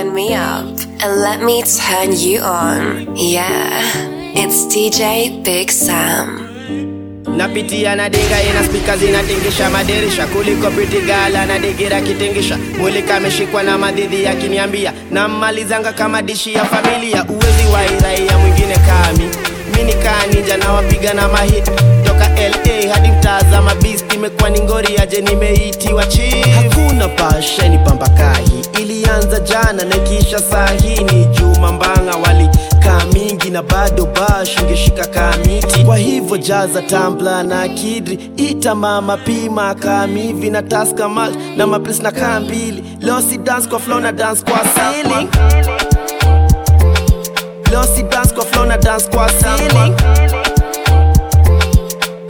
turn me up and let me turn you on. Yeah, it's DJ Big Sam. napitia na dinga ina spika zinatingisha. Madirisha kuliko pritigala na digira kitingisha. Mwili kameshikwa na madhidhi yakiniambia. Nammalizanga kama dishi ya familia. Uwezi wa iraia mwingine kami. Mini kaa ninja na wapiga na mahit toka la hadi mtazama beast imekuwa ni ngori aje nimeitiwa chief. Hakuna pasheni pambakahi. Ilianza jana na ikiisha saa hii ni juma mbanga wali kaa mingi na bado bash ungeshika kamiti. kwa hivyo jaza tambla na kidri ita mama pima kamivi na taska mal na maplis na kaa losi dance kwa flow na dance kwa ceiling. Losi dance kwa flow na dance kwa ceiling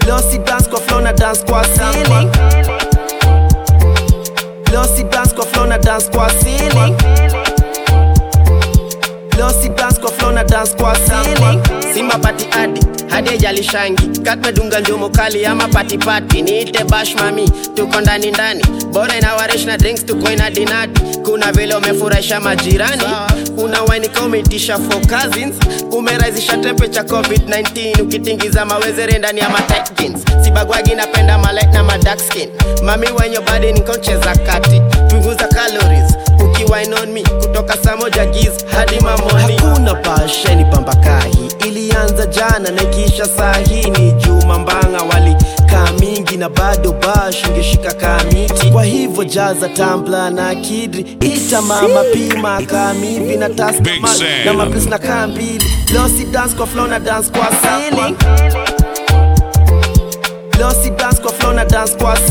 losi dance kwa flow na dance kwa ceiling. Losi dance kwa flow na dance kwa ceiling. Losi dance kwa flow na dance kwa ceiling. Simba pati hadi hadi jalishangi kat medunga njumu kali ama pati pati niite bash mami tuko ndani ndani. Bora inawaresh na drinks tuko ina dinati kuna vile umefurahisha majirani. Una wine kama umeitisha for cousins. Umerahisisha temperature covid-19 ukitingiza mawezere ndani ya matight jeans. Sibagwagi napenda malight na madark skin. Mami wenye body nikoncheza kati punguza calories ukiwine on me? Kutoka saa moja giz hadi mamoni. Hakuna pasheni pambakahi. Ilianza jana na ikiisha saa hii ni juma mbanga. Wali kaa mingi na bado bash ungeshika kamiti. kwa hivyo jaza tambla na kidri. Ita mama pima kaa mivi na Sam. na maplis na kambili losi dance kwa flow na dance kwa ceiling losi dance kwa flow na dance kwa ceiling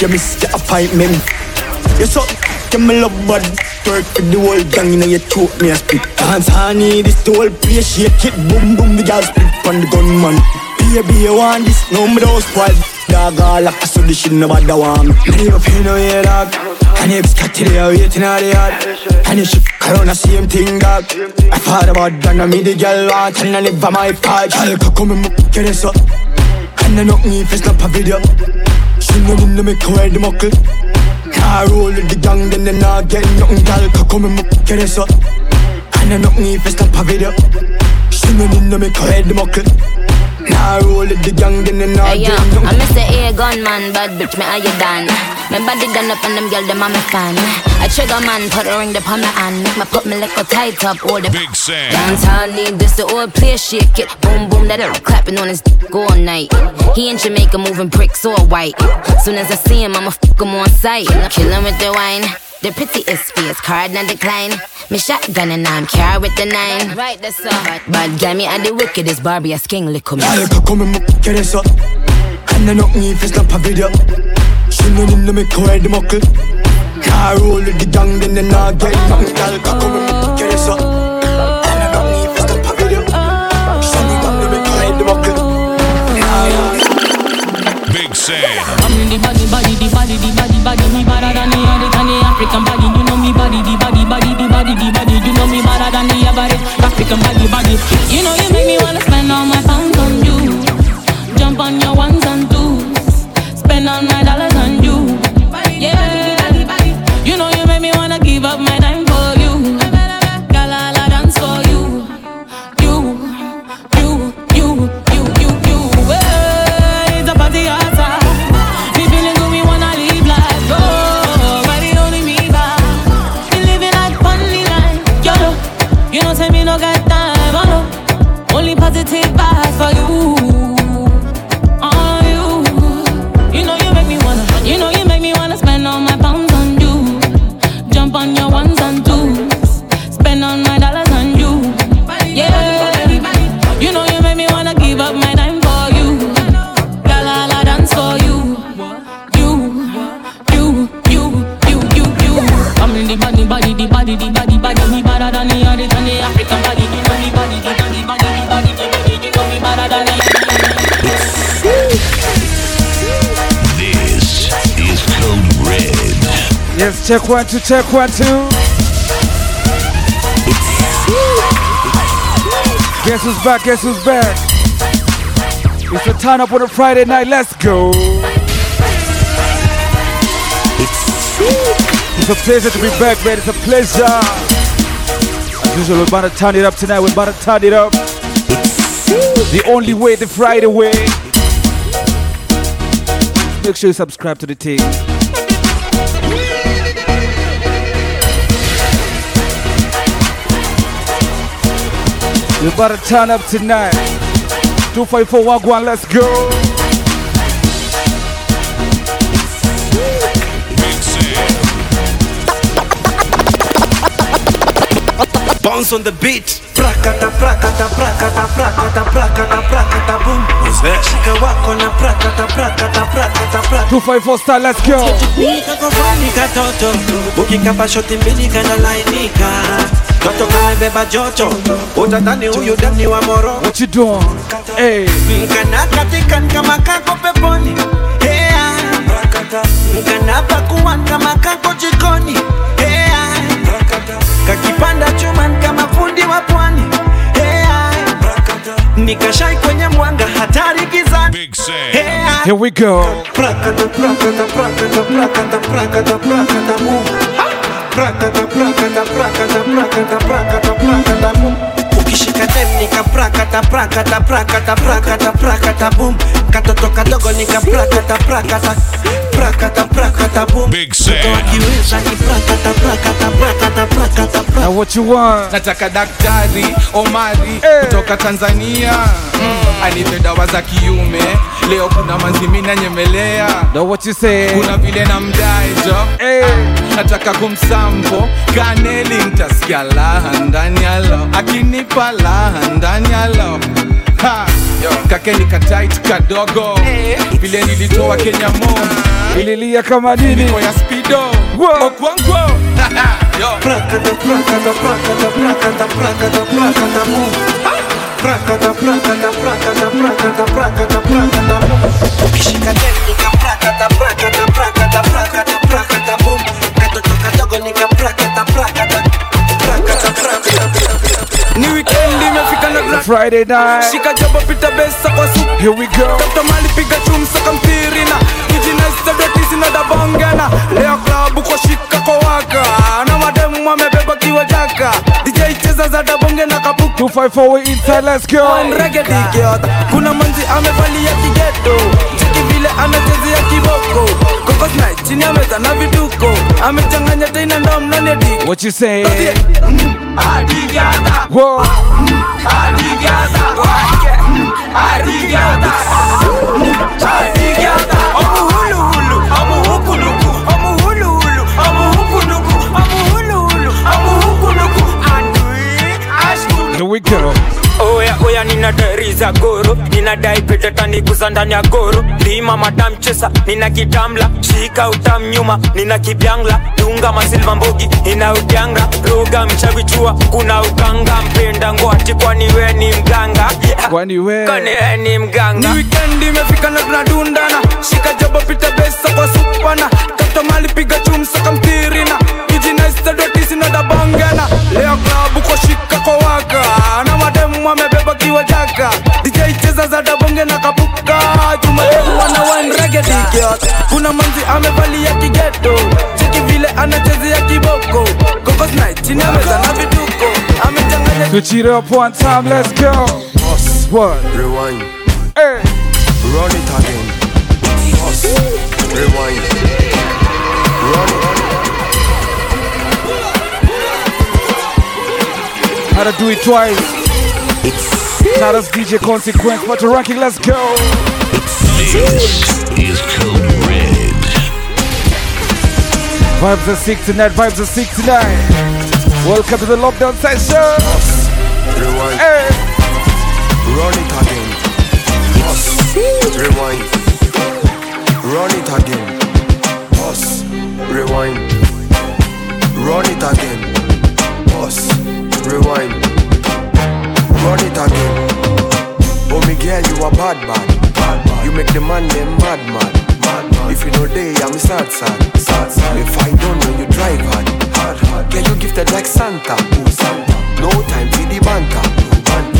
you miss the appointment. You so, get me love bad, work with the whole gang, and you know you choke me a spit. Dance honey, this the whole place, shake it, boom boom, the girl split on the gunman. Baby, you want this, no me don't spoil. Dog all I saw this shit, nobody want me. Many of you know you dog. And if cat till you waiting out the yard And you should around the same thing dog I thought about that, now me the girl want And I live by my part Girl, come and get this up and I knock me if it's not a video Know me no make her the muckle Nah roll with the gang then they not get nothing can come and get this up And I me if I not a video know me no make her the muckle Nah roll with the gang then they not Hey yo, I'm nothing Mr. A gunman, bad bitch, me how you done? My body done up and them girl, them a me fan. I trigger man, put a ring up on my hand. Make me put me little tight up, all oh, the Big Sam. Dance hall need this, the old place shake it. Boom boom, that it clapping on his dick all night. He in Jamaica moving bricks all white. Soon as I see him, I'ma fuck him on sight. Kill him with the wine. The pretty is face, card not decline. Me shotgun and I'm carry with the nine. Right, that's all. Bad guy, me and the wickedest Barbie, a sking lick me. Girl can come and get this up. And I knock me if it's not a video. She know me no make her the muckle. Nah roll with the gang then they not get nothing. Girl can come and get this up. And I knock me if it's not a video. She know me no make her wear the muckle African body, you know me body, the body, body, the body, the body. You know me better than the average African body, body. You know you make me wanna check one, two, check one, two. Guess who's back? Guess who's back? It's a turn up on a Friday night. Let's go. It's a pleasure to be back, man. It's a pleasure. As usual, we're about to turn it up tonight. We're about to turn it up. The only way, the Friday way. Make sure you subscribe to the team. We're about to turn up tonight. 254 Wagwan, let's go. Bounce on the beat. Prakata, prakata, prakata, prakata, prakata, prakata, boom. Shika wako na prakata, prakata, prakata, prakata. 254 star, let's go. Nikakofani katoto, ukikapa shoti mbili kanalainika. Toto kamebeba joto, utadhani huyu dani wa moro. What you doing? Hey. Katika kama kako peponi. Hey, Nkana pakuan kama kako jikoni. Hey, kakipanda chuma kama fundi wa pwani. Hey, nikashai kwenye mwanga hatari gizani. Big Sam. Hey, Here we go. Prakata, prakata, prakata, prakata, prakata, prakata. Prakata, prakata, ukishika dem nikaprakataprakataprakataprakataprakata bum Nataka daktari Omari hey, kutoka Tanzania. Mm, anipe dawa za kiume leo kuna nyemelea what you say? kuna vile na mdaijo Hey. nataka kumsampo kaneli ntasikia laha ndani yalo akinipa laha ndani yalo kakeni katait kadogo vile nilitoa kenya mo Ililia kama nini? ya spido Wow. okwango Yo. Prakata, prakata, prakata, prakata, prakata, prakata. Prakata, Ukishika nika prakata, prakata, prakata, prakata, prakata, boom. Katoto kadogo nika prakata, prakata, prakata, prakata. Ni weekend imefika na black Friday night. Shika jabo pita besa kwa supu Here we go. Tafuta mali piga chumsa kamtirina kijinestadotisi dabongana leo klabu kwa shika kwa waka na mademu amebeba wa jaka. DJ cheza za dabonge na kabuku. 254 we inside. Let's go. regedikiota kuna manzi amevalia kigeto. Chiki vile anachezea kiboko. Kokosna chini ya meza na vituko. Amechanganya tena ndo mnani adiki What you say? Whoa. Here goro ninadai pete taniguza ndani ya goro lima madam chesa nina kitamla shika utam nyuma nina kibyangla. Dunga masilva mbogi ina udyanga. Roga mchavichua kuna ukanga. Mpenda ngoati kwani we ni mganga? Kwani we? kwani we ni ni mganga weekend imefika na tunadundana. Shika jobo pita besa kwa supana. Kato mali piga chumsa kamtirina kijinestadotisi na dabangana leo klabu kwa shika amebeba kiwa jaka DJ cheza za dabonge na kapuka jumademu wana wanregedikiot kuna manzi amevalia kigeto cheki vile anachezea kiboko kokosna chini ya meza na vituko amechanganya Switch it up one time. Let's go. What? Rewind, Hey. run it again. Us, rewind, run it. How to do it twice. Shout out DJ Consequence. But the ranking. Let's go. This is Code Red. Vibes are sick tonight. Vibes are sick tonight. Welcome to the lockdown session. Rewind, Hey. run it again. Us, rewind, run it again. Us, rewind, run it again. Pause. Rewind. Run it again. Oh, me girl, you a bad man. Bad man. You make the man them mad man. Mad man. If you know day, I'm sad sad. Sad sad. If I don't know you drive hard. Hard hard. Girl, you gifted like Santa. Santa. No time for the banter.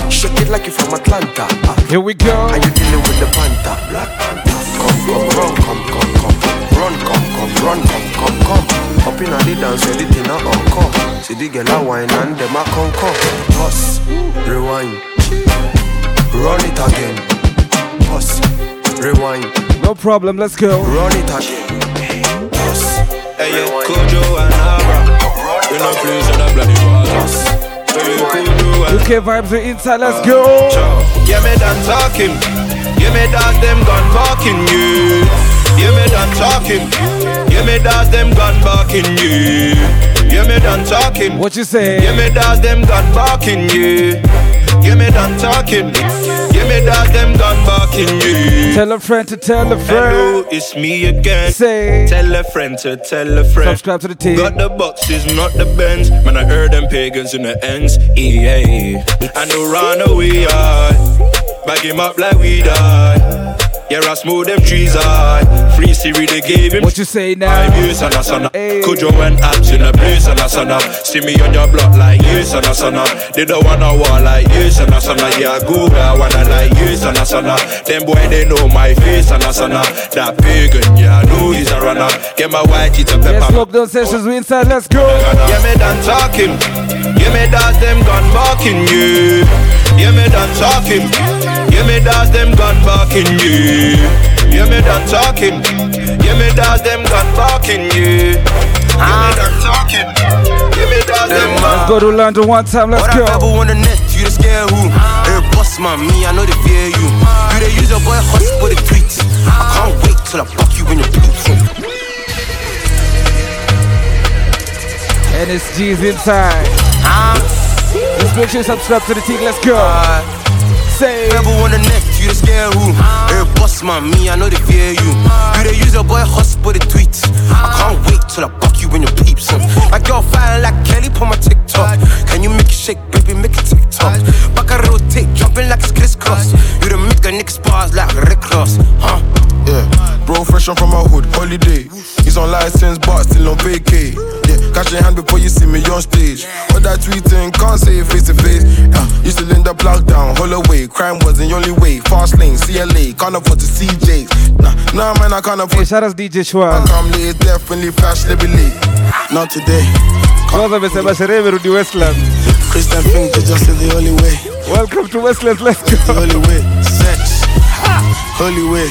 Shake it like you from Atlanta. Here we go. And you dealing with the panther. Black panther. Come, come, run, come, come, come. Run, come, come, run, come, come, come. Up in a the dance, everything a encore. See the girl a wine and them a conquer. Pause, rewind. Run it again. Pause, rewind. No problem, let's go. Run it again. Pause, Hey, yo, Kojo and Abra. You know, please, in the bloody waters. Hey, yo, Kojo and UK vibes are inside, let's go. Yeah, me done talking. Yeah, me dog them gone barking, yeah. Yeah, me done talking. Yeah, me dog them gone barking, yeah. Yeah, me done talking. What you say? Yeah, me dog them gone barking, yeah. Yeah, me done talking. Yeah, me dog them gone barking, yeah. Tell a friend to tell a friend. Hello, it's me again. Say. Tell a friend to tell a friend. Subscribe to the team. Got the boxes, not the bends. Man, I heard them pagans in the ends. EA. I know run away, I. Bag him up like we die. Yeah, I smooth them trees high. Free Siri, they gave him. What you say now? Years and a son Could you went abs in a place and a son See me on your block like and a son They don't wanna war like and a son Yeah, go where I wanna like and a son Them boy, they know my face and a son That pagan, yeah, I know he's a runner. Get my white teeth up Yes, pepper. lockdown sessions, we inside, let's go. Yeah, me done talking. Yeah, me dance them gun barking, yeah. Yeah, me done talking. Yeah, me dance them gun barking, yeah. Yeah, me done talking. Yeah, me dance them gun barking, yeah. Yeah, me ah. done talking. Yeah, me dance them Let's uh, go to London one time, let's go. What I go. on the net, you the scare who? Ah. Hey, boss man, me, I know they fear you. Ah. You they use your boy hot for the tweets. I can't wait till I fuck you in your boots. NSG's inside. Let's make sure you subscribe to the team, let's go. Say. Ever on the net, you the scare who? Hey, boss man, me, I know they fear you. You they use your boy hot for the tweets. I can't wait till I fuck you in your peeps. My girl fine like Kelly on my TikTok. Can you make it shake, baby, make it TikTok? Back I rotate, jumping like it's crisscross. You the make a nigga bars like Rick Ross, huh? Yeah, bro, fresh on from my hood, holiday. He's on license, but still on vacay. Yeah, catch your hand before you see me on stage. All that tweeting, can't say it face to face. Yeah, used to lend the plug down, Holloway. Crime was the only way. Fast lane, CLA, can't afford to CJs. Nah, nah, man, I can't afford. Hey, shout out DJ Schwa. I come late, definitely flash, live late. Not today. Kwanza amesema sherehe imerudi Westland. Christian is just the only way. Welcome to Westland, let's go. The only way. Sex. Holy way.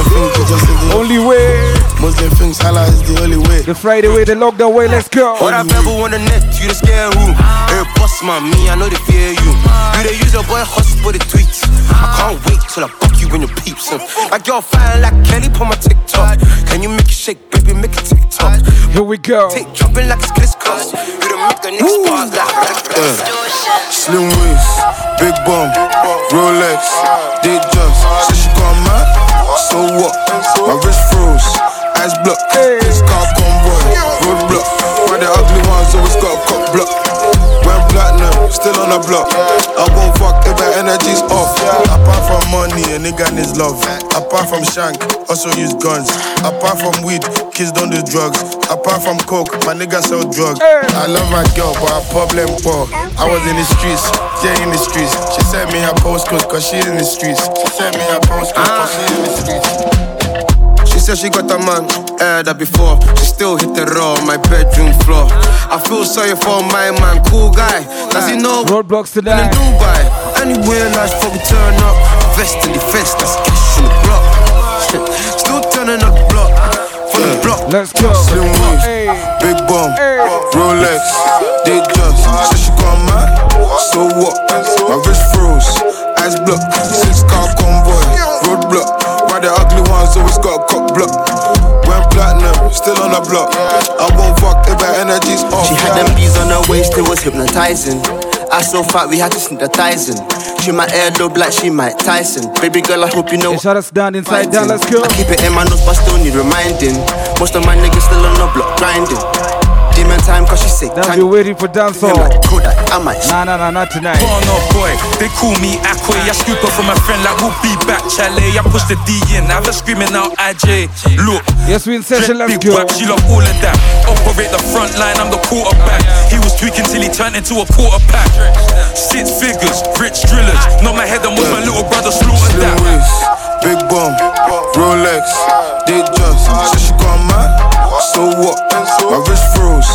Christian things is just the Only way. Muslim things, Allah is the only way. The Friday way, the lockdown way, let's go. What I ever on the net, you the scare who? Hey, boss man, me, I know they fear you. You they use your boy hot for the tweets. I can't wait till I fuck you in your peeps. My girl fine like Kelly on my TikTok. Can you make it shake, baby, make it TikTok? Here we go. Take jumping like it's crisscross. You the make a nigga bars like Rick Ross. Slim waist, big bum, Rolex, did just. Said she got mad, so what? My wrist froze, eyes blocked. This car convoy, roadblock. Why the ugly ones always got a cock block? Went platinum, still on the block. I won't fuck if my energy's off. Apart from money, a nigga needs love. Apart from shank, also use guns. Apart from weed, kids don't do drugs. Apart from coke, my nigga sell drugs. I love my girl, but her problem poor. I was in the streets, yeah, in the streets. She sent me her postcode, cause she's in the streets. She sent me her postcode, cause she's in the streets. She said she got a man, heard that before. She still hit the raw on my bedroom floor. I feel sorry for my man, cool guy. Does he know roadblocks in tonight? Dubai? Anywhere nice before we turn up. Vest in the vest, that's cash in the block. Still turning up the block. From the block. Let's go. Slim waist, big bum, Rolex, did just. Said she got mad, so what? My wrist froze, eyes blocked. Six car convoy, roadblock. Why the ugly ones always got a cock block? Went platinum, still on the block. I won't fuck if my energy's off. She had them bees on her waist, it was hypnotizing. I so fat we had to sneak the thighs in. She my air dope like she Mike Tyson. Baby girl, I hope you know. Hey, shout us down inside down, let's go. I keep it in my nose, but still need reminding. Most of my niggas still on the block grinding. Demon time, cause she sick. Now we're waiting for dancehall. Nah, nah, nah, not tonight. Born off oh boy, they call me Aquay. I scoop up for my friend like we'll be back, chalet. I push the D in, I have her screaming out IJ. Look, yes, we in session, let's big go. Whack, she love all of that. Operate the front line, I'm the quarterback. He was tweaking till he turned into a quarter pack. Six figures, rich drillers. Not my head, I'm with my little brother slaughtered Slim that. waist, big bum, Rolex, did just. So she gone mad, so what? My wrist froze,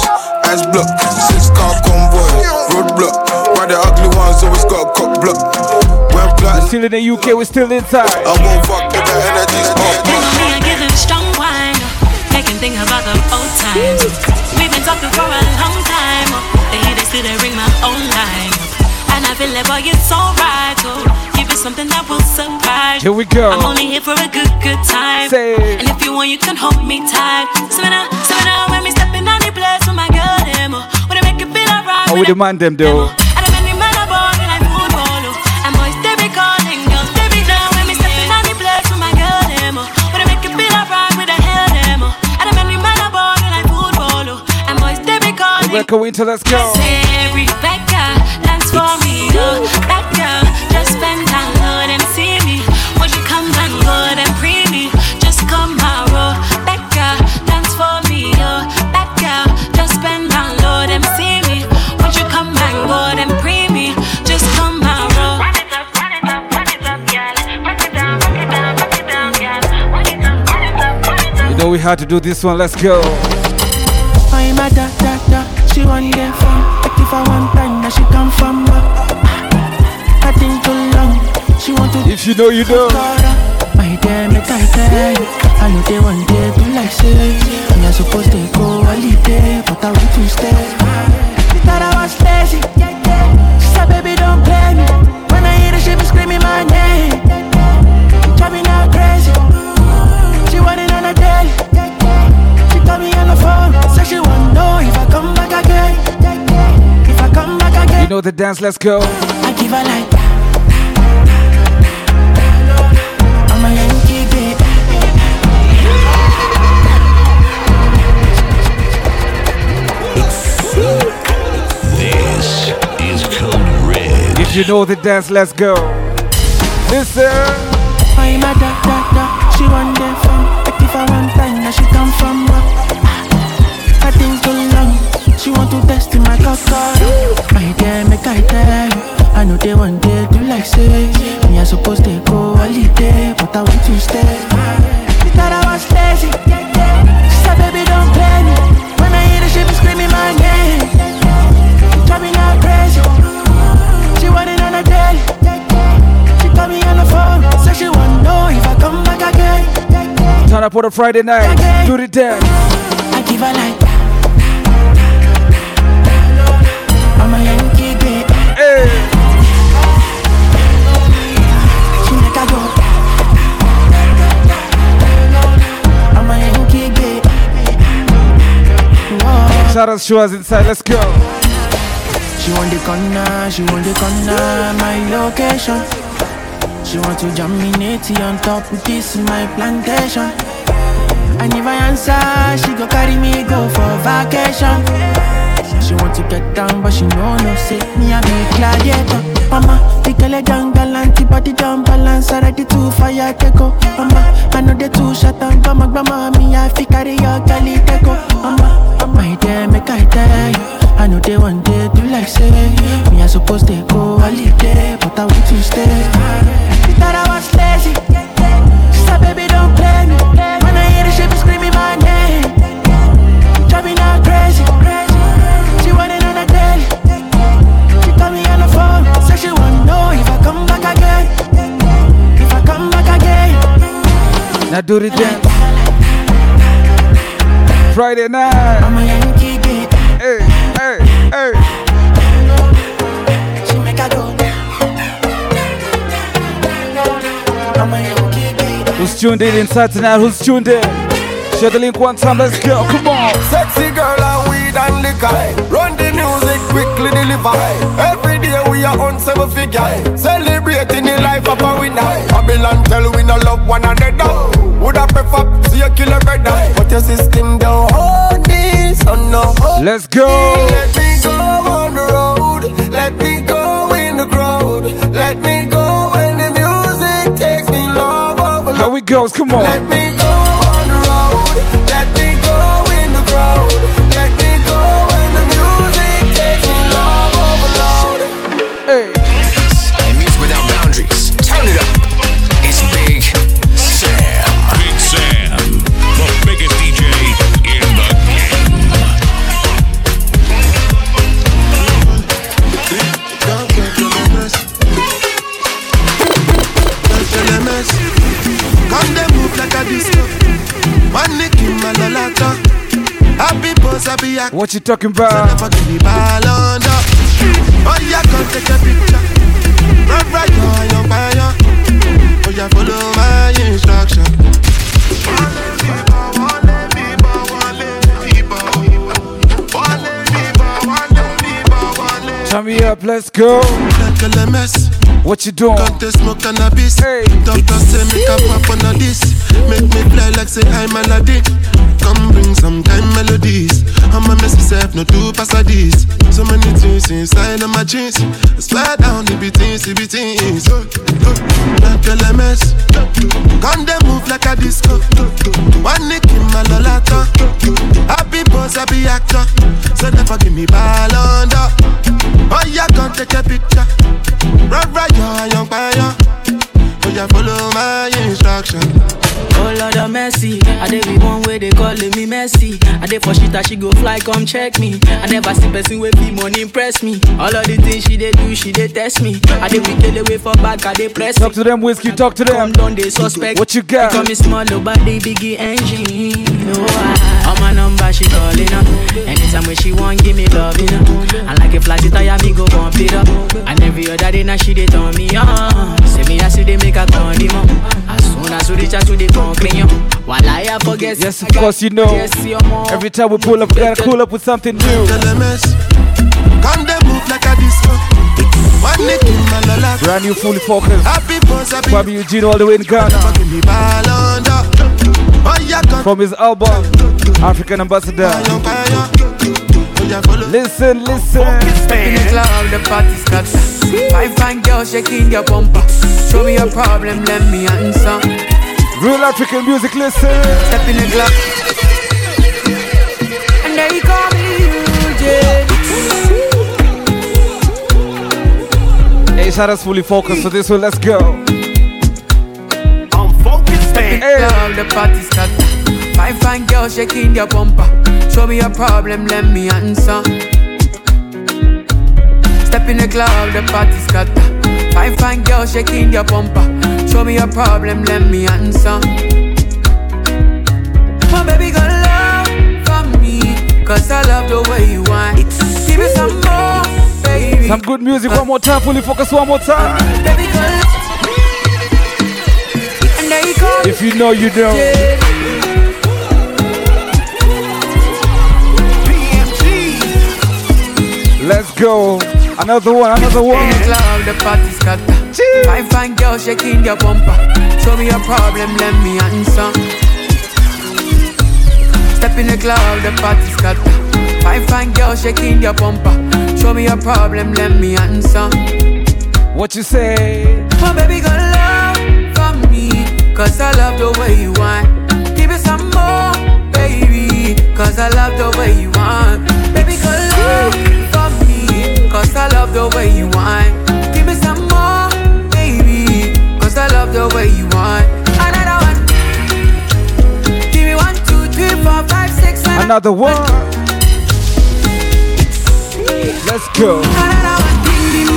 eyes blocked. Six car convoy, roadblock. Why the ugly ones always got a cop block? When black, We're still in the UK, we're still inside. I won't fuck with the energy. Me, I give them strong wine. They can think about the old times. We've been talking for a long time. They hear they still they ring my own line. And I feel like boy, it's alright. Oh, give you something that will surprise. Here we go. I'm only here for a good, good time. Say. And if you want, you can hold me tight. So now, when me stepping on the place with my girl, them, oh, when I make you feel alright. Oh, we demand them though. And I'm any man about me like football. oh. Know we had to do this one, let's go. I'm a da da da. She want them from. Like if I want time, now she come from. I think too long. She want to. If you know, you know. My dear, tight tight. I know they want day to like say. Me I supposed to go holiday, but I want to stay. The dance, let's go. I give her like. I'm a Yankee babe. This is Code Red. If you know the dance, let's go. Listen. Friday night. Do the dance. I give her like. I'm a Yankee babe. Hey. She make I go. I'm a Yankee babe. Whoa. Shout out Shua's inside, let's go. She want the corner, she want the corner, my location. She want to jam me on top of this my plantation. And if I answer, she go carry me go for vacation. She want to get down, but she know no say me a be gladiator. Mama, the girl a jungle antibody down balance already too fire take go. Mama, I know the two shot and grandma grandma me I fi carry your galley take go. Mama, my dear make I tell you, I know they want day to like say me I supposed to go holiday, but I want to stay. She thought I was lazy. Now do the dance. Friday night. I'm a Yankee babe. Hey, hey, hey. She make I go. I'm a Yankee babe. Who's tuned in inside tonight? Who's tuned in? Share the link one time, let's go. Come on. Sexy girl and weed and liquor. Run the music, quickly deliver. Every day we are on seven figure. Celebrating the life of a winner. Babylon tell we no love one another. Would I prefer see a brother? But your system don't hold this, oh no. Let's go. Let me go on the road. Let me go in the crowd. Let me go when the music takes me love overload. How it goes? Come on. Let me on act. What you talking about? Never give me ball under. Oh yeah, come take a picture. Right, right, now, young fire. Oh yeah, follow my instruction. Turn me up, let's go. What you doing? Can't they smoke cannabis? Hey. Doctor say make a pop on a this. Make me fly like say I'm Aladdin. Come bring some kind melodies. I'm a mess myself, no two pass. So many things inside of my jeans. Swear down, it be things, it be things. Like oh, oh, LMS. Come they move like a disco. One nick in my lolata. Happy boss, happy actor. So never give me ball under. Oh yeah, come take a picture. Right, right, yeah, Mercy, I dey be one way they calling me messy. I dey for shit that she go fly, come check me. I never see person with be money impress me. All of the things she dey do, she dey test me. I dey weak away for back, I dey press Talk to them, whiskey. Talk to them. Come down, they suspect. What you got? Call me small, oh, but they biggie engine. No, I, on my number she calling up. Anytime when she want, give me love, you know. And like a flat tire, me go bump it up. And every other day now she dey turn me on. Say me I see they make a condiment. As soon as we reach out to the concrete, while I forget. Yes, of course you know. Yes, your mom. Every time we pull up, we gotta pull up with something new. LMS. Come they move like a disco. One nick in my lolata. Brand new, fully focused. Happy boss, happy Bobby Eugene all the way in Ghana. Never give me ball under. Yeah, come From his album, African Ambassador. young fire. Yeah, follow. Listen, listen. Step in the club, the party's got Five fine girls shaking their bumper. Show me a problem, let me answer. Real African music, listen. Step in the club. And they call me UJ. Hey, shout us fully focused for this one. Let's go. I'm focused. Step in the club, the party's got Five fine girls shaking their bumper. Show me a problem, let me answer. Step in the club, the party's got Five fine girls shaking their bumper. Show me a problem, let me answer. My baby got love for me, cause I love the way you want. Give me some more, baby. Some good music one more time. Fully focus, one more time. Baby got. And they call me If you know, you know. Let's go. Another one, another one. the club, the party's got Five fine girls shaking their bumper. Show me a problem, let me answer. Step in the club, the party's got Five fine girls shaking their bumper. Show me a problem, let me answer. What you say? My baby got love for me, cause I love the way you want. Give me some more, baby, cause I love the way you want. Baby got love for me, cause I love the way you want.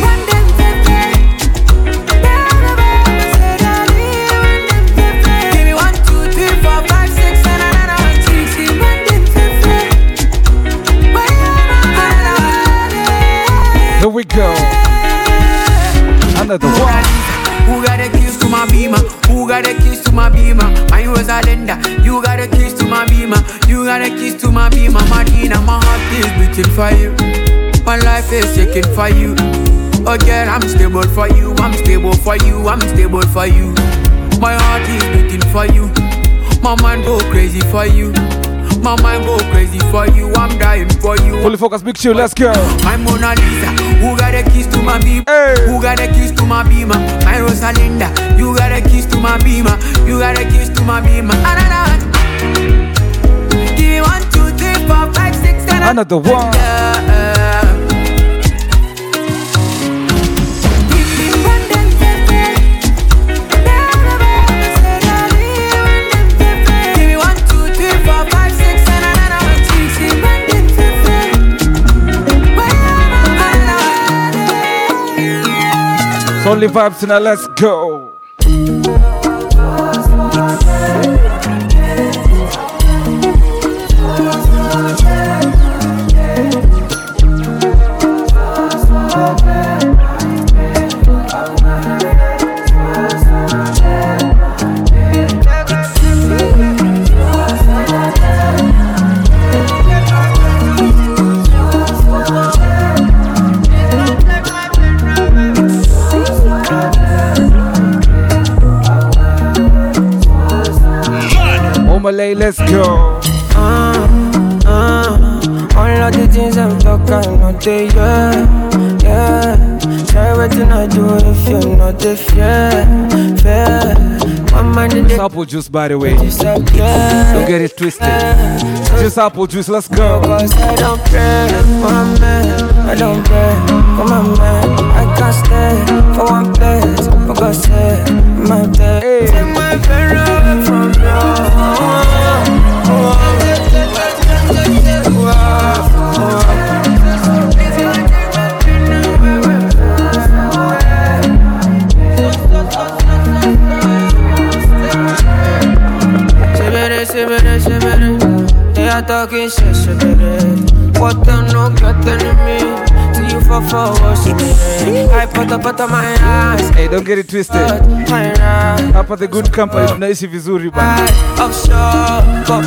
One, ding, ding, ding. Here we go. Another one. Who got to my beamer? Got the keys to my beamer? My Rosalinda. You got the keys to my beamer. You got the keys to my beamer. Martina, my heart is beating for you. My life is shaking for you. Oh girl, I'm stable for you. I'm stable for you. I'm stable for you. My heart is beating for you. My mind go crazy for you. My mind go crazy for you, I'm dying for you. Fully focus, big chill, let's go. My Mona Lisa, who got a kiss to my beam? Who got a kiss to my beamer? My Rosalinda, you got a kiss to my beamer. You got a kiss to my beamer. Nah. Give one, two, three, four, five, six, seven. Another one. Give only vibes tonight, let's go. Let's go. Uh, uh. All of the things I'm talking, not the yeah, yeah. Try what you not do if you're not the fair, fair. My mind is It's apple juice, by the way. Don't get it twisted. Just apple juice, let's go. Cause I don't pray for a man, I don't pray for my man. I can't stay for one place, for God's sake, my day. Take my away from Shibere, talking shit, shibere What them no get enemy Till you fall forward, I put up out of my eyes Hey, don't get it twisted. Hapa the good company tunaishi vizuri bana.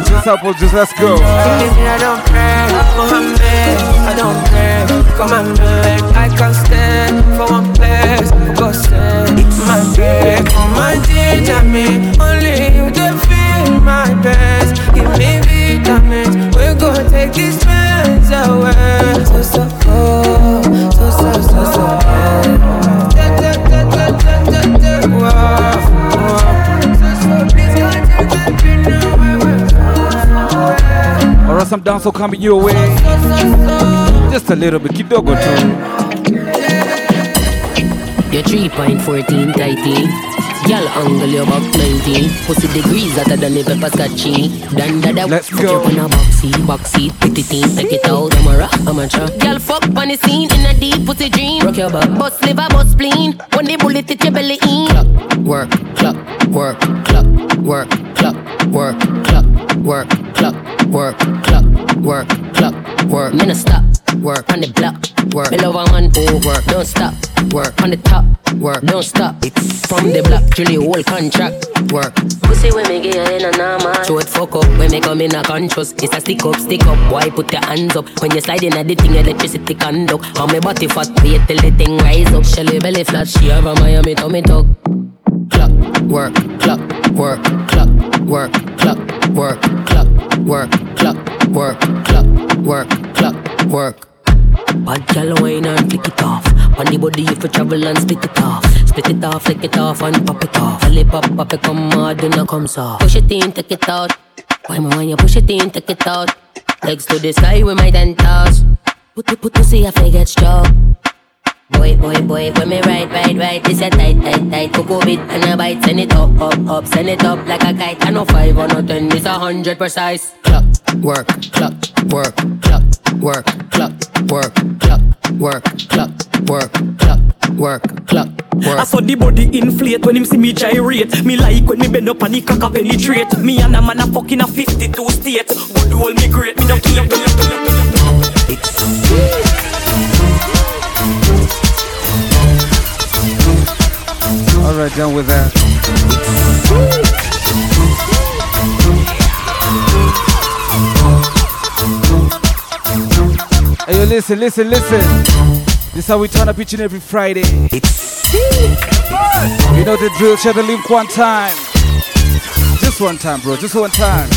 Just apple juice, let's go. I don't pray for my man. I don't pray for my man. I can't stand for one place. For God's sake, my. Come and teach me. Only you can feel my best. Give me vitamins. We're gonna take these pains away. So, so, oh, some dancehall coming your way. Just a little bit, kidogo tu. You're 3.14 tighty. Girl angle your back 19 Pussy degrees hotter than the pepper scotchy. Dan da da Let's go. on a box seat, box seat Pretty thing, take it out I'm a rock, I'm a trap Girl fuck on the scene in a deep pussy dream. Rock your back Bust liver, bust spleen. When the bullet hit your belly in Clock, work, clock, work, clock, work, clock, work, clock, work, clock, work, clock, work, clock, work. Me no stop, work. on the block, work. love a man who work, don't stop Work. on the top, work, don't stop. It's From the block, till the whole contract, work. Pussy when me get in a normal. Show it fuck up, when me come in a conscious. It's a stick up, stick up, why put your hands up When you slide in a the thing, electricity conduct? On me body fat, wait till the thing rise up. Shelly belly flat, she have a Miami tummy tuck. Clock, work, clock, work, clock, work, clock, work, clock, work, clock, work, clock, work, clock, work Bad gal wine and flick it off. On the body if you travel and split it off. Split it off, flick it off and pop it off. Lip pop, pop it come hard and it comes off. Push it in, take it out. Why me when you push it in, take it out. Legs to the sky with my ten toes. Put put put pussy if I get strong. Boy, boy, boy, when me ride, ride, ride, this a tight, tight, tight. Coco bit and a bite, send it up, up, up, send it up like a kite. I know five or no ten, it's a hundred precise. Clock, work, clock, work, clock, work, clock, work, clock, work, clock, work, clock, work, clock, work. I saw the body inflate when him see me gyrate. Me like when me bend up and the cock a penetrate. Me and a man a fucking a 52 state. Good hold me great, me don't care. Alright, done with that. Hey, yo, listen, listen, listen. This how we turn up each and every Friday. It's You know the drill, share the link one time. Just one time, bro, just one time.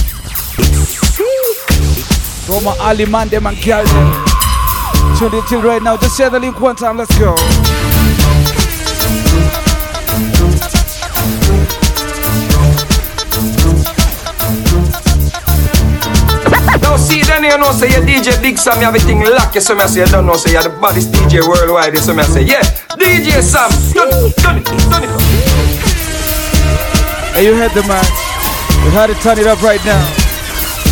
To all my Ali man, them and girl them. Tune in till right now. Just share the link one time. Let's go. Now see then you know say you DJ Big Sam, you have everything locked. You so me I say you don't know say you're the baddest DJ worldwide. You so me I say yeah, DJ Sam, done it, done it, done it. Hey, you heard the man. We had to turn it up right now.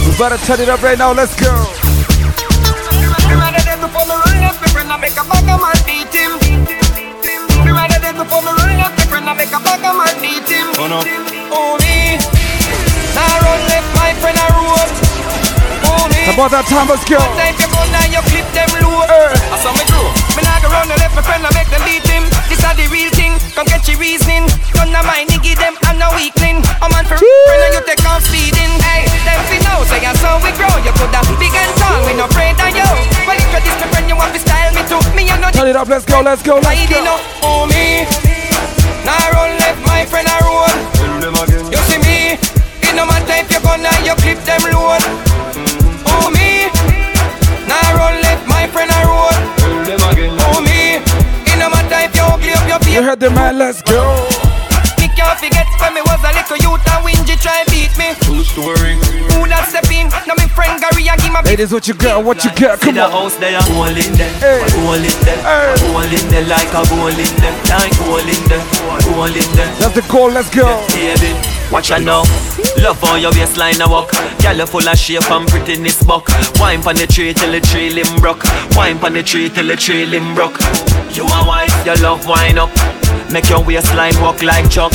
We better turn it up right now. Let's go. Me rather dead before me run up, me friend I make a bag man beat him. Me rather dead before me run up, me friend I make a bag man beat him. Oh no. Oh me, now run left my friend a road. About that time. Let's go. One time you go now you clip them low. Eh. I saw me grow. Me nah go run the left, my friend I make them beat him. This a the real thing. Come get your reasoning. Gun a mine, give them and no weakling. A man for friend and you take off speeding. Hey, them fi know say I saw we grow. You coulda big and tall, we no afraid of you. Well if you this my friend, you want to style me too. Me and no Turn it up. Let's go. Let's go. Let's go. up, oh me. Now run You heard the man. Let's go. Me can't forget when me was a little youth and Wingy try beat me. True story. Who that step in? Now me friend Gary and give my Ladies, what you got? What you got? Come the on. house there, hole in there, hole in there, hole in there like a hole in there, like hole in there, hole in there. That's the goal. Let's go. Baby, watch out now. Love how your waistline a walk. Girl, you full of shape and prettiness buck. Wine pon the tree till the tree limb broke. Wine pon the tree till the tree limb broke. You a wine, you love wine up. Make your waistline walk like chalk.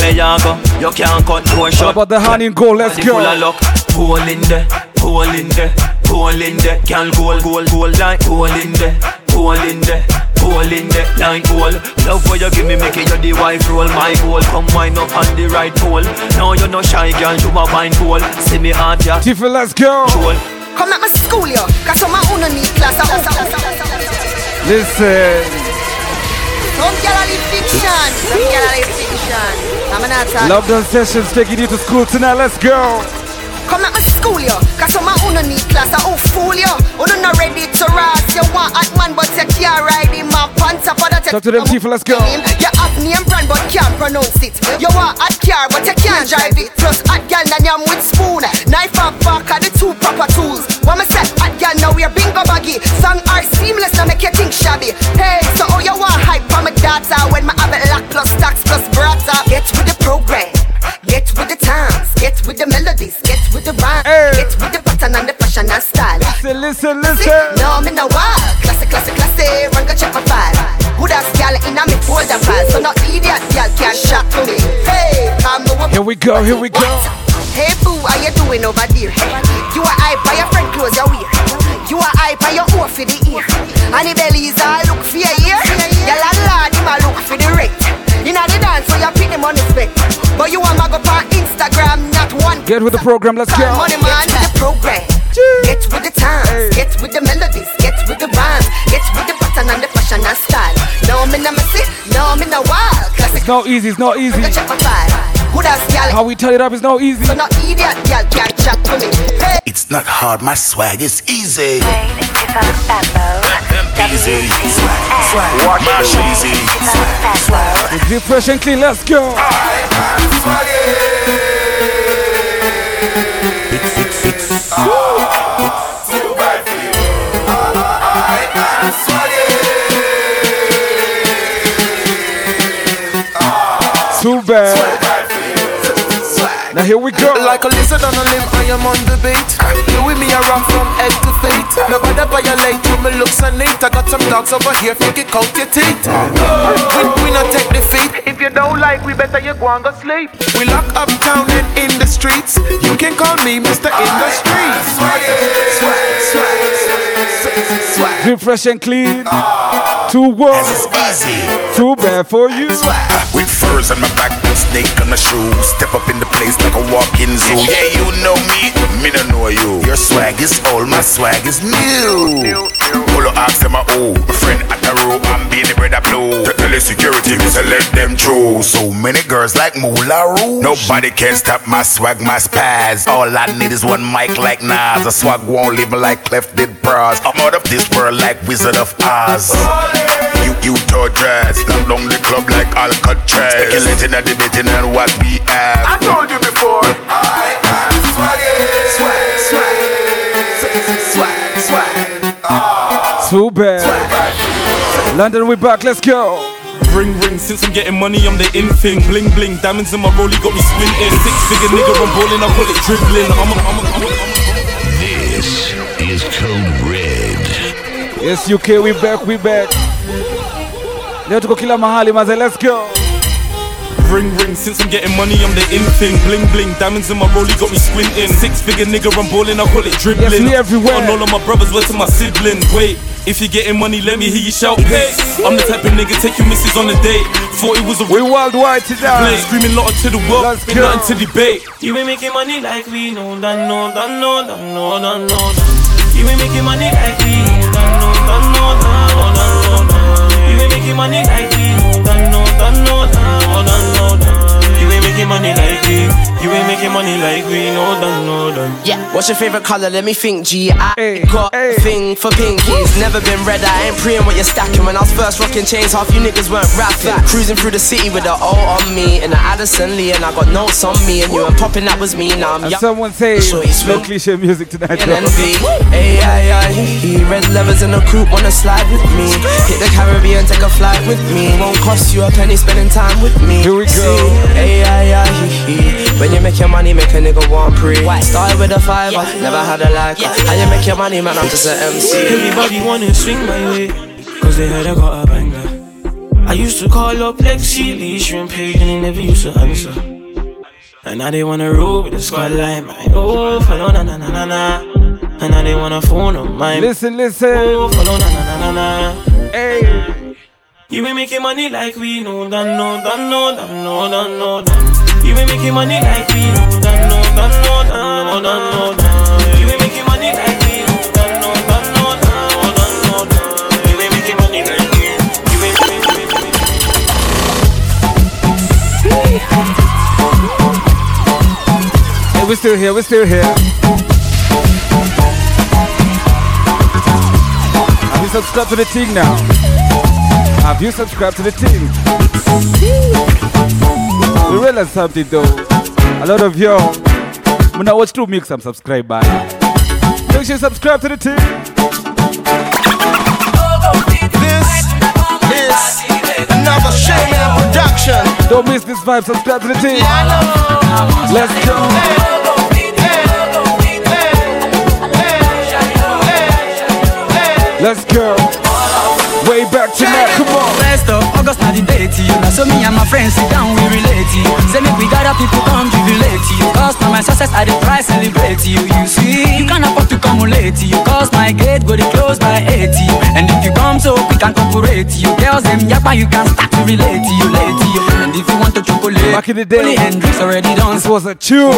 Where you go? You can't cut no What shot. about the honey goal? Let's Body full of go. luck. Hole in there, hole in there, hole in there. Girl, goal, goal, goal, like hole in there, hole in there. Hole in there, like hole Love what you give me, make it you the wife roll My goal, come wind up on the right pole Now you no shy girl, you a wine goal See me heart, ya Tiffy, let's go. Come at my school, yo. Cause some of you need class. Listen. Some girl a live fiction. Some girl a live fiction. I'm not talking. Love done sessions taking you to school tonight. Let's go. Come at my school, yo. Cause some of you need class. I fool, yo. You not ready to rise. You want hot man, but you can't ride him. My pants up for that. Talk to them, Tiffy. Let's go. You have name brand, but can't pronounce it. You want hot car, but you can't drive it. Plus hot girl, and yam with spoon. Knife and fork are the two proper tools. When me say hot girl, now we're bingo baggy. Song are seamless, now make you think shabby. Hey, so how you want hype from my data ah, when my have it lock plus tax plus Listen, listen. No, me no wild. Classic, classic, classic. Run go check my file. Good ass gal in a me folder file. So no idiot gal can shot to me. Hey, come no Here we go. Here we go. Hey boo, how you doing over there? You are hype by your friend close your ear. You are hype by your oar for the ear. And the bellies all look for your ear. Your landlord him a look for the rate. In a the dance so you pick them on the spec. But you want mag up on Instagram, not one. Get with the program. Let's go. Money man, the program. Get with the times, get with the melodies, get with the rhymes, get with the pattern and the fashion and style. No me no messy, no me no wild. Classic It's not easy. It's not easy. check my file. Good ass gal, How we turn it up is not easy. so no idiot gal can't chat to me. Hey. It's not hard, my swag is easy. Easy. Swag. Watch easy. It's deep, fresh and clean. Let's go. Too bad. Now here we go. Like a lizard on a limb, I am on the beat. You with me, I rock from head to feet. Nobody violate you, me looks are neat. I got some dogs over here, if you kick out your teeth. We, we not take defeat. If you don't like, we better you go and go sleep. We lock uptown and in the streets. You can call me Mr. Industry. Deep, fresh and clean. Too warm. Too bad for you. With furs on my back, snake on my shoe. Step up in the place like a walking zoo. Yeah, you know me, me no know you. Your swag is old, my swag is new. Pull up, ask them, oh, my friend at the rope, I'm being the bread blue. Tell the security, me to let them through. So many girls like Moulin Rouge. Nobody can stop my swag, my spaz. All I need is one mic like Nas. A swag won't me like Clef did bras. I'm out of this world like Wizard of Oz. You, you told dress, lock down the club like Alcatraz. Speculating and debating on what we have. I told you before. I am swag, swag, swag, swag. Too bad. London, we back. Let's go. Ring ring, since I'm getting money, I'm the in thing. Bling bling, diamonds in my rollie got me squinting. Six figure nigga, I'm balling, I call it dribbling. I'm a, I'm a, I'm a, This is Code Red. Yes, UK, we back, we back. Leo tuko kila mahali maze, let's go. Ring ring, since I'm getting money, I'm the in thing. Bling bling, diamonds in my rollie got me squinting. Six figure nigga, I'm balling, I call it dribbling. Yes, we everywhere. On all of my brothers, word to my siblings. Wait, if you're getting money, let me hear you shout. Hey, I'm the type of nigga take your missus on a date. Thought it was a we worldwide today. Play, screaming lot to the world, Let's ain't go. nothing to debate. You ain't making money like we know, done, no, done, no, done, no, done, no, done. You ain't making money like we know, done, no, done, no, done, no, done, no, money like we no, done, no, done, no, done, no, done. You ain't making money like we, you ain't making money like we know, done, no, done. Yeah. What's your favorite color? Let me think. G. I got a thing for pinkies. Never been red. I ain't preying what you're stacking. When I was first rocking chains, half you niggas weren't rapping. Cruising through the city with the O on me and the Addison Lee, and I got notes on me and you and popping. That was me. Now I'm And young. someone say Shorty no cliche music tonight. And bro. envy. Ay, ay, ay, he, he. Red levers in the coupe, wanna slide with me. Hit the Caribbean, take a flight with me. Won't cost you a penny spending time with me. Here we go. Your money, make a nigga want pre. Started with a fiver, never had a like. How you make your money, man? I'm just an MC. Everybody wanna swing my way, cause they heard I got a banger. I used to call up Lexi Lee, shrimp page, and they never used to answer. And now they wanna roll with the squad like mine. Oh, follow na na na na na. And now they wanna phone on mine. Listen, listen. Oh, follow na na na na na. Hey. You ain't making money like we know, done, no, done, no, done, no, done, no, done. You ain't making money like we no, no, no, no. You making money like we no, no, no, no, making money like we. Hey, we're still here, we're still here. Have you subscribed to the team now? Have you subscribed to the team? We realize something though. A lot of y'all, when I watch two mix, I'm subscribed by. Make sure you subscribe to the team. Another shame in production. Don't miss this vibe, subscribe to the team. Let's go. Let's go. Way back tonight, come on. First of August, not the date to you. Now, so me and my friends sit down, we relate to you. Say, make we gather people come jubilate to you. Cause now my success, I the price celebrate to you. You see, you can't afford to come late to you. Cause my gate go to close by 80. And if you come so quick and cooperate to you, girls, them yapa, you can start to relate to you, late to you. And if you want to chocolate, Back in the day, Only Hendrix already done. This was a tune.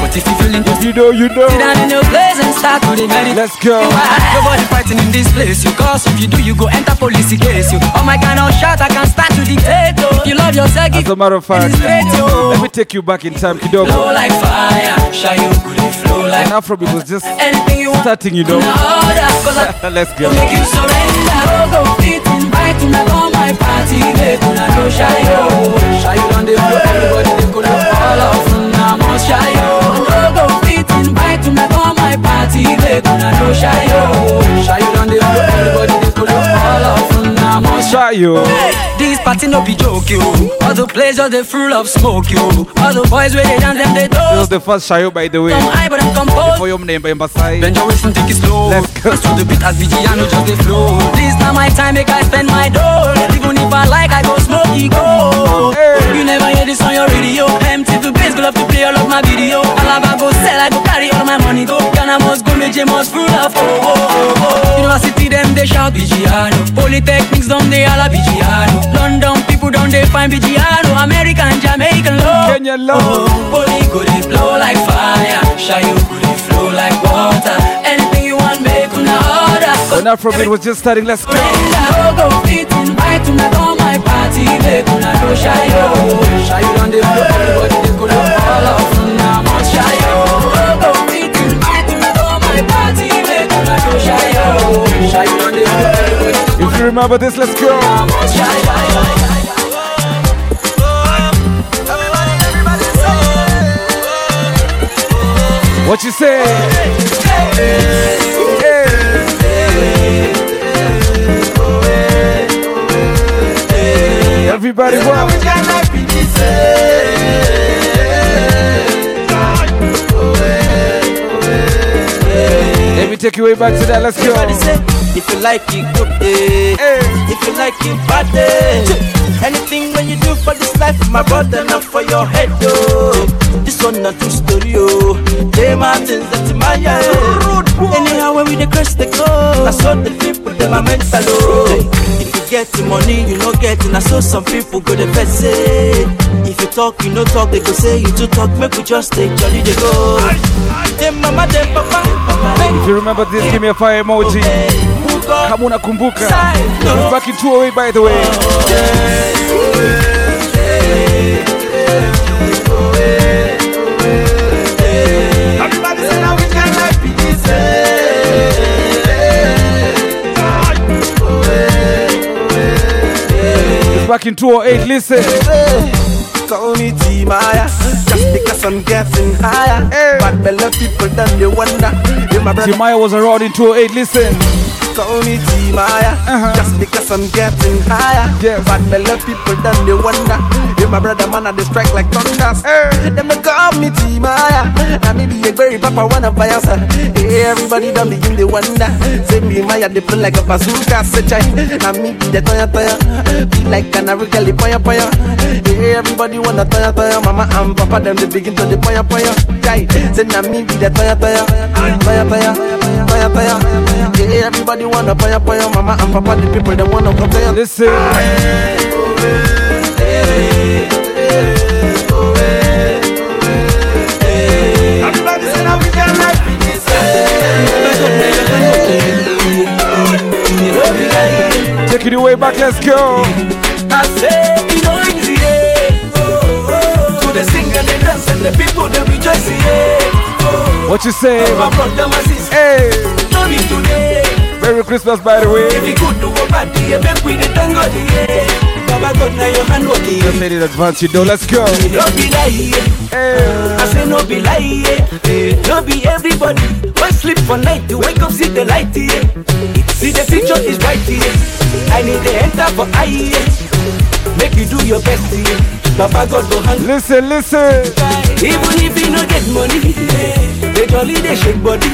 But if you feeling just You know, you know. Sit down in your place and start to the. Let's go. Nobody fighting in this place, you. Cause if you do, you go enter police case, you. Oh my kind of shot, I can start to dictate, oh. You love yourself, As a matter of fact, yo. let me take you back in time, Flow Kidogo. like fire, shy you it flow like And Afrobeat was just anything you want. starting, you know. Order, Let's go. make you surrender. No go fit invite to all my party, make una no shy yo. Shy you on the floor, everybody they go look all of una must shy yo. My party, make una no shy yo. Shy you on the floor, everybody they go look all of una must Shy yo. This party no be joke yo. All the places they full of smoke yo. All the boys where they dance them they do. This was the first Shayo, by the way. Come high but I'm composed. For your name, by Mbasai. Bend your waist and take it slow. Let's go. To the beat as Vigiano just the flow. This now my time, make I spend my dough. Even if I like, I go smoky go. You never hear this on your radio. Empty to bass, go love to play all of my video. I love I go sell, I go carry all my money go. Ghana must go, Meje must full of oh, oh, oh, oh. University them they shout Vigiano. Polytechnics down they all a Vigiano. London people down they find. American, Jamaican low. Kenyan low. Oh, Poly go they blow like fire. Shy you go they flow like water. Anything you want, make order. When Afrobeat was just starting, let's go. go fit invite una come my party make una no shy yo. Shy you on the floor, everybody dey go down all of una must shy yo. go fit invite una come my party make una no shy yo. Shy you on remember this, let's go. What you say? Everybody, what? Take you way back to that. Let's go. If you like it, good day. If you like it, bad day. Anything when you do for this life, my brother, not for your head, oh. This one not true story, oh. J Martins, that's my yeah. Anyhow, when we the cross the go, I saw the people, them are mental, oh. If you get the money, you no get it. I saw some people go the best say. If you talk, you no talk, they go say you too talk. Make we just take jolly, they go. Them mama, them papa, If you remember this, give me a fire emoji. Kama unakumbuka. Back in 208 by the way. It's back in 208, listen. Call me Timaya Just because I'm getting higher Bad belly people then they wonder brother Timaya was around in 208, listen. Call me Timaya uh-huh. Just because I'm getting higher. Bad belly people then they wonder If my brother man they strike like thunder Them they call me Timaya. I may be a very papa wanna buy us Hey everybody done begin they wonder. Say me Maya they play like a bazooka. Say chai I me be the toya toya. Be like an African poya poya. Hey everybody wanna toya toya. Mama and papa them they begin to the poya poya. Chai Say na me be the toya toya. Toya toya Toya toya. Hey everybody wanna poya poya. Mama and papa the people they wanna come toya. Listen. Taking you way back, let's go. I say it no easy, yeah. Oh, oh. To the sing and the dance and the people they rejoice, yeah. Oh, what you say? My brother, my sister, Hey, no be today. Merry Christmas, by the way. If you good to a bad day, make we the thank God, yeah. Baba God, now your hand work, yeah. Just made it advance, you know. Let's go. No be yeah. I say no be lie, yeah. No be everybody. One sleep for night to wake up, see the light, yeah. See the future is bright, yeah. I need the enter for eye, yeah. Make you do your best, yeah. Papa God go hand. Listen, listen. Even if you no get money, eh. they jolly they shake body.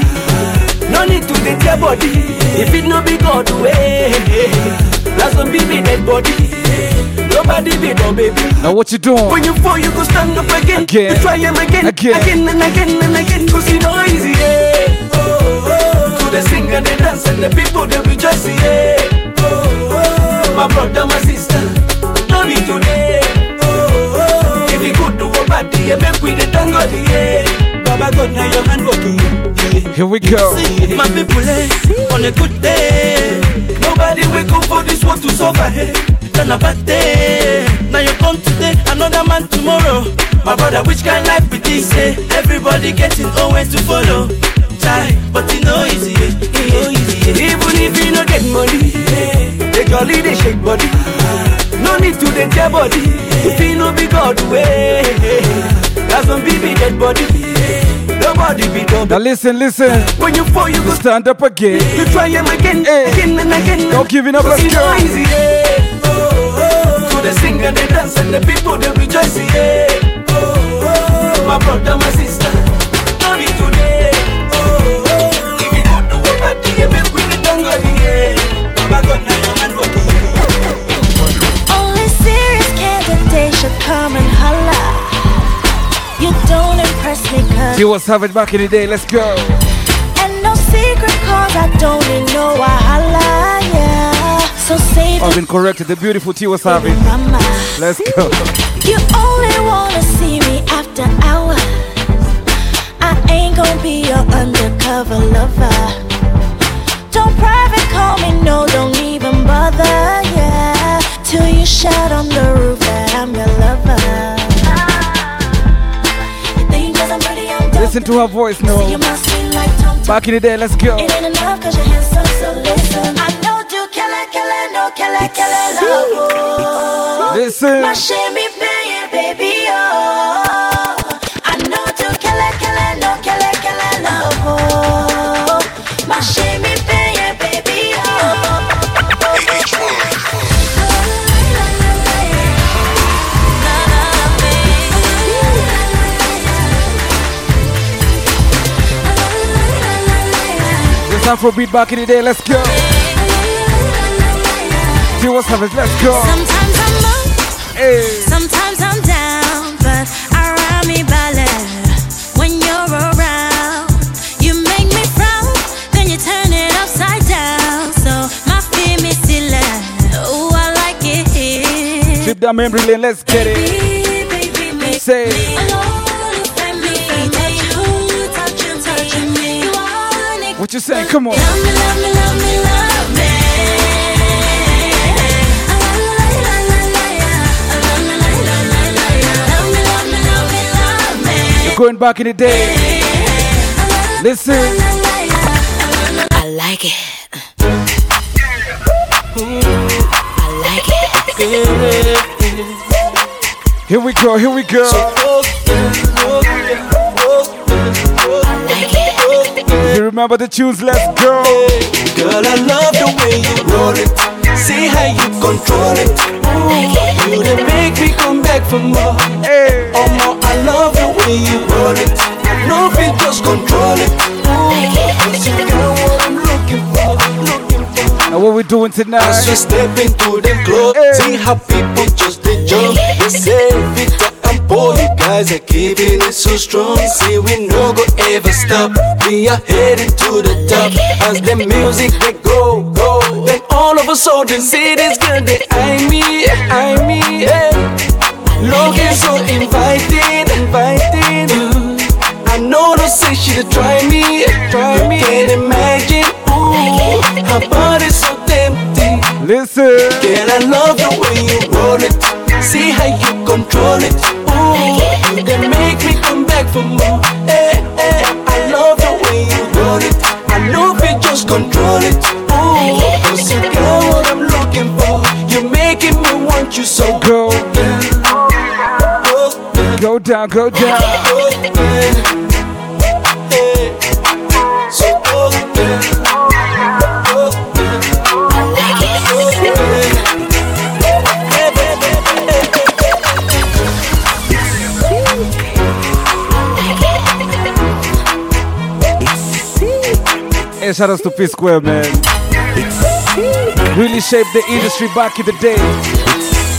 No need to take your body. If it no be God way, that's some be dead body. Nobody be no baby. Now what you doing? When you fall, you go stand up again. Again. You try him again, Again. again and again and again. Cause you know easy, yeah. Oh, oh. To the sing and the dance and the people they rejoice, yeah. Oh, oh. My brother, my sister, no be today. Oh, oh. If you good to a bad day, make we the thank God, yeah. Baba God, now your hand working. Yeah. Here we go. See, my people, eh, on a good day. Nobody wake up for this world to suffer, hey. Then a bad day. Now you come today, another man tomorrow. My brother, which kind life be this, eh? Everybody getting always to follow. Try, but it no easy, eh. It no easy, eh. Even if you no get money, eh, they jolly, they shake body. No need to dey tear body. If you no be God way, that's some baby dead body. Nobody be done. Now listen, listen. When you fall, you go Stand up again. you try him again, again and again. Don't give it up, let's it's go. Oh. To the sing and the dance and the people they rejoice, yeah. Oh, oh. My brother, my sister, no be today. Oh, oh. If you don't do a party, you make we the tango, yeah. Baba God, now your man working. Only serious candidates should come and holla. You don't impress me, cause See what's happening back in the day. Let's go. and no secret cause I don't need no wahala, yeah. So save I've been corrected. The beautiful T was having. Let's go. You only wanna see me after hours. I ain't gonna be your undercover lover. Don't private call me no, don't even bother, yeah. Till you shout on the roof that I'm your lover. You think 'cause I'm pretty, I'm dope. Listen to her voice So now. you must be like Tom Tom. Back in the day, let's go. Kill it, no kill it, love. oh. Listen. Shimmy, baby, baby, oh. I know it, kill it, no kill it, love. oh. Shimmy, baby, baby, oh. This Afrobeat back in the day, let's go. See what's happening, let's go. Sometimes I'm up, Hey. sometimes I'm down, but around me balance. When you're around, you make me frown, then you turn it upside down. So my fear me still Oh, I like it. Trip down memory lane, let's get it. Say, what you saying? Come on. Going back in the day. Listen. I like it. I like it. Here we go, here we go. You remember the tunes, let's go. Girl, I love the way you roll it. See how you control it. Ooh, you make me come back for more. Hey. Oh, I love the way you roll it. No, if just control it. Ooh, 'cause you got what I'm looking for. Looking for. Now what we doing tonight? As we step into the club, see how people just they jump. They say Victor and Paul, you guys are keeping it so strong. See, we no go ever stop. We are heading to the top as the music they go, go. Then all of a sudden, see this girl they eye me, eye me, yeah. Looking so inviting, inviting. I know no say she to try me, try me. Can't imagine, ooh, her body's so tempting. Listen. Girl, I love the way you roll it. See how you control it. Ooh, you can make me come back for more. Eh, eh, I love the way you roll it. I know if you just control it. Ooh, cause you got what I'm looking for. You're making me want you so girl. Go down, go down. Hey, shout outs to P Square, man. Really shaped the industry back in the day.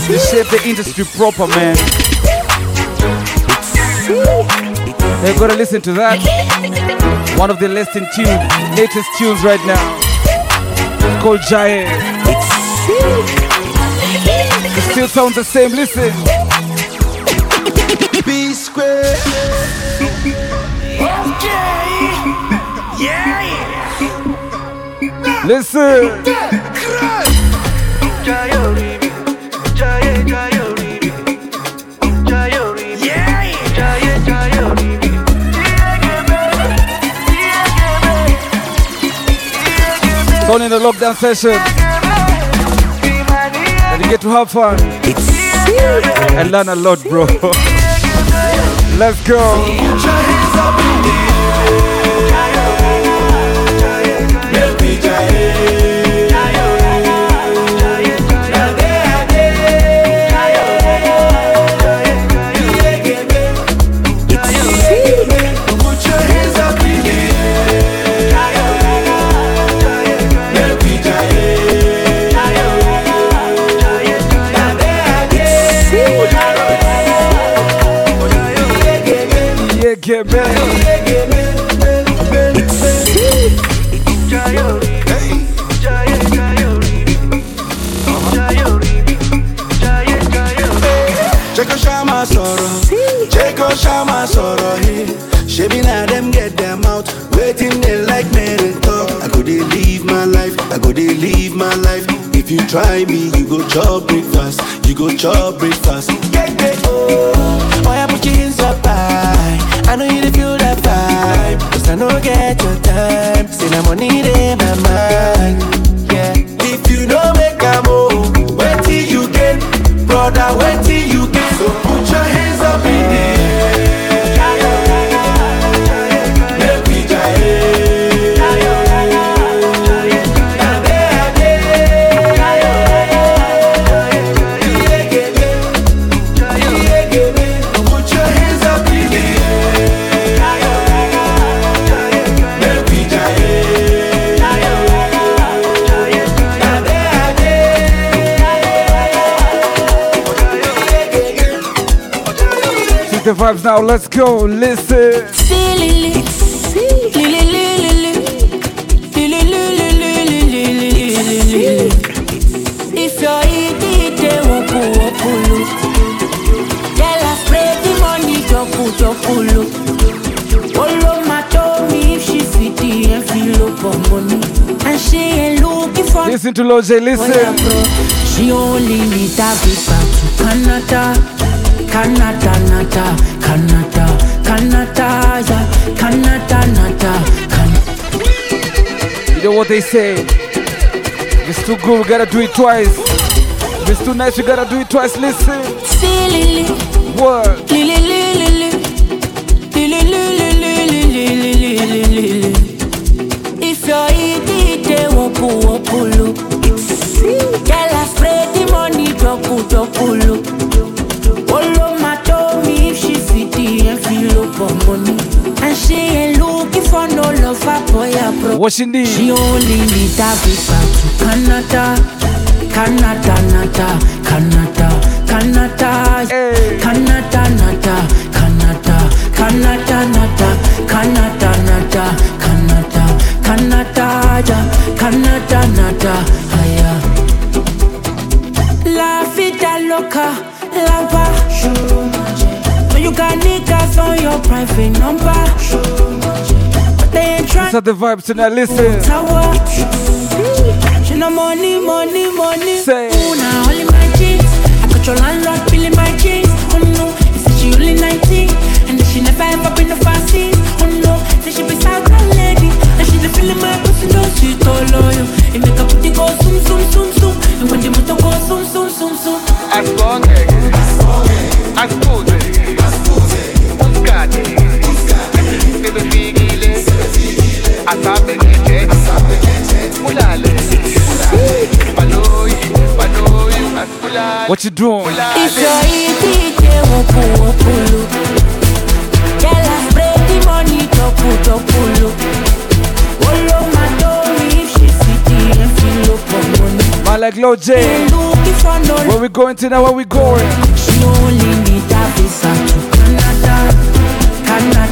They shaped the industry proper, man. They're gonna listen to that. One of the latest tunes, latest tunes right now. It's called Giant. It still sounds the same. Listen. B square. Okay. Yeah. Listen. It's only in the lockdown session. And you get to have fun. And learn a lot, bro. Let's go. If you try me, you go chop breakfast. You go chop breakfast. Yeah, yeah, oh. Boy, I put your hands up. I know you feel that vibe. Cause I know get your time. Say that money in my mind. Yeah. If you don't make a move, wait till you get, brother, wait till the vibes now. Let's go. Listen. If you're eating, they won't pull up, pull up. Tell us, spread the money, double, double. Follow my Tommy if she fit the envelope of money. And she ain't looking for Listen to Loje. Listen. She only need a visa to Canada. Canada, nata, Canada, Canada, yeah, Canada, nata, Canada. You know what they say? It's too good, we gotta do it twice. If it's too nice, we gotta do it twice. Listen. Silly, Word. lily, lily, lily, lily, lily, lily, lily, lily. If you're eating, they won't pull up, pull up. Girl, I spread the money, double, double. Follow my Tommy if she fit the envelope of money. And she ain't looking for no love, a boy, bro. What she need? She only need a visa to Canada. Canada, Canada, Canada, Canada, nata, Canada, Canada, nata, Canada, nata, Canada, Canada, yeah, Canada, nata, aya. La vida loca, la. So you got niggas on your private number. But they ain't trying the vibes tonight. Listen. She no money, money, money. Say. Ooh, now only my jeans. I got your landlord feeling my jeans. Oh no, she only 19. And she never ever been a fast. Oh no, say she be lady. And she the feeling my pussy, no, she money, double, double. Follow my Tommy if she see the envelope of money. Man like Lil J. Looking for no Where we going to now? Where we going? She only need a visa to Canada. Canada,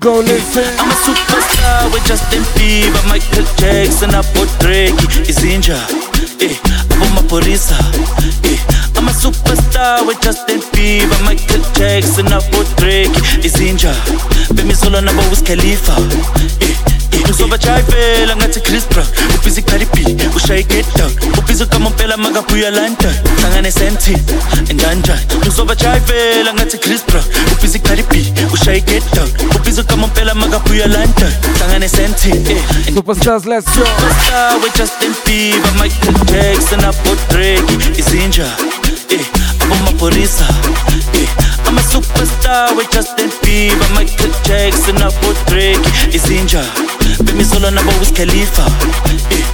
go, listen. I'm a superstar with Justin Bieber, Michael Jackson, hapo Drake, Izinja, eh, hapo maporisa, eh. Superstar with Justin Bieber, Michael Jackson, hapo Drake, Izinja, Bemi solo nabo Wiz Khalifa, eh. eh ngizobajayivela ngathi chris brown ubhizi caribbean ushaye get down ubhizi kamompela makabuya london. Hlangane sentin enjanjani ngizobajayivela ngathi chris brown ubhizi caribbean ushaye get down ubhizi kamompela makabuya london. Hlangane sentin eh, eh. Superstars, let's go. superstar with Justin Bieber, Michael Jackson, hapo Drake, Izinja, eh, hapo maporisa, eh. I'm a superstar with Justin Bieber, Michael Jackson, hapo Drake, Izinja, Bemi solo nabo Wiz Khalifa, eh,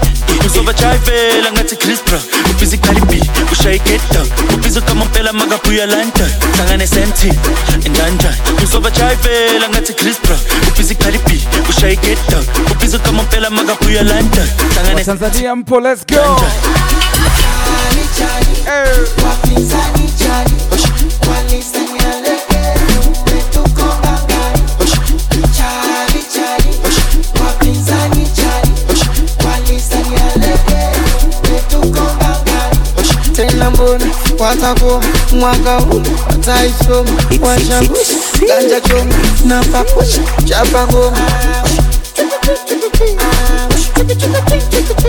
uzovajayivela ngathi chris bra ubhizi calibi ushaye geta ubhizi kamampela makabuya london hlangane senti endanjani uzovajayivela ngathi chris bra ubhizi calibi ushaye geta ubhizi kamampela makabuya london hlangane Tanzania mpo, let's go. Tena mbona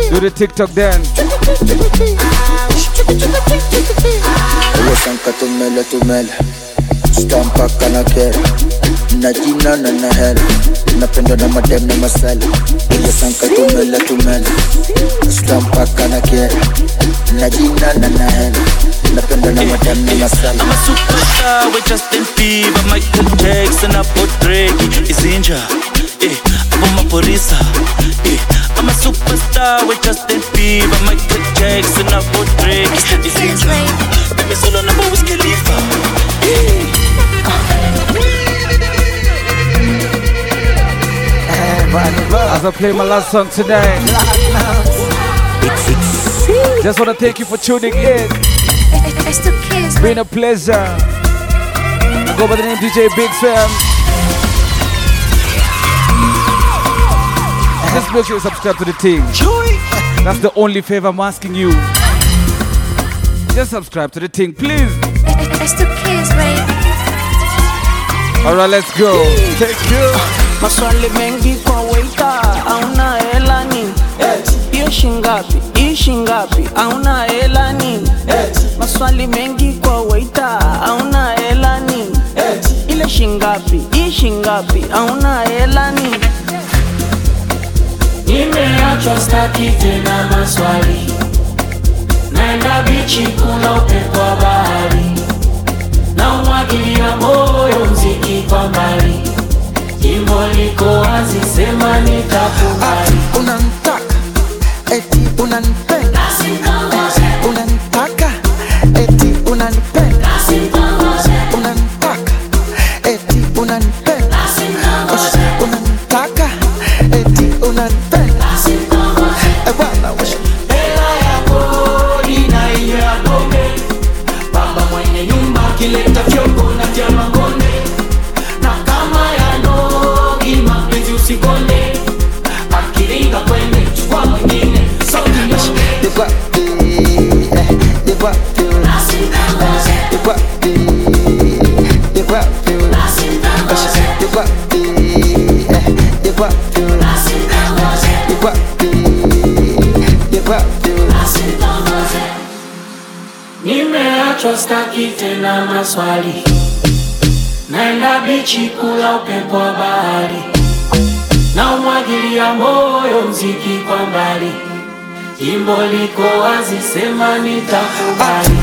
Do the TikTok dance. Uwesanka tumele tumele stampaka na kera na jina na na hela. Napendwa na madem na tumele tumele. Stampaka na jina na na I'm a superstar with Justin Bieber, Michael Jackson, Drake, eh, eh, I'm a superstar with Justin Bieber, Michael Jackson, hapo Drake, Izinja, baby solo na Wiz Khalifa, eh. As I play my last song today, just want to thank you for tuning in. It's been a pleasure. I go by the name DJ Big Sam. Just make sure you subscribe to the team. That's the only favor I'm asking you. Just subscribe to the thing, please. It's the kids, baby. Alright, let's go. Take you. maswali mengi kwa waita auna hela nini hiyo shingapi hii shingapi auna hela nini maswali mengi kwa waita auna hela nini ile shingapi hii shingapi auna hela nini Nimeachwa staki tena maswali, naenda bichi kuna upepo wa bahari, na umwagilia moyo mziki kwa mbali, jimbo liko wazi, sema nitakubali. unanitaka? Eti unanipenda? Unanitaka? Eti unanipenda staki tena maswali, naenda bichi kula upepo wa bahari, na umwagilia moyo mziki kwa mbali, jimbo liko wazi, sema nitakubali.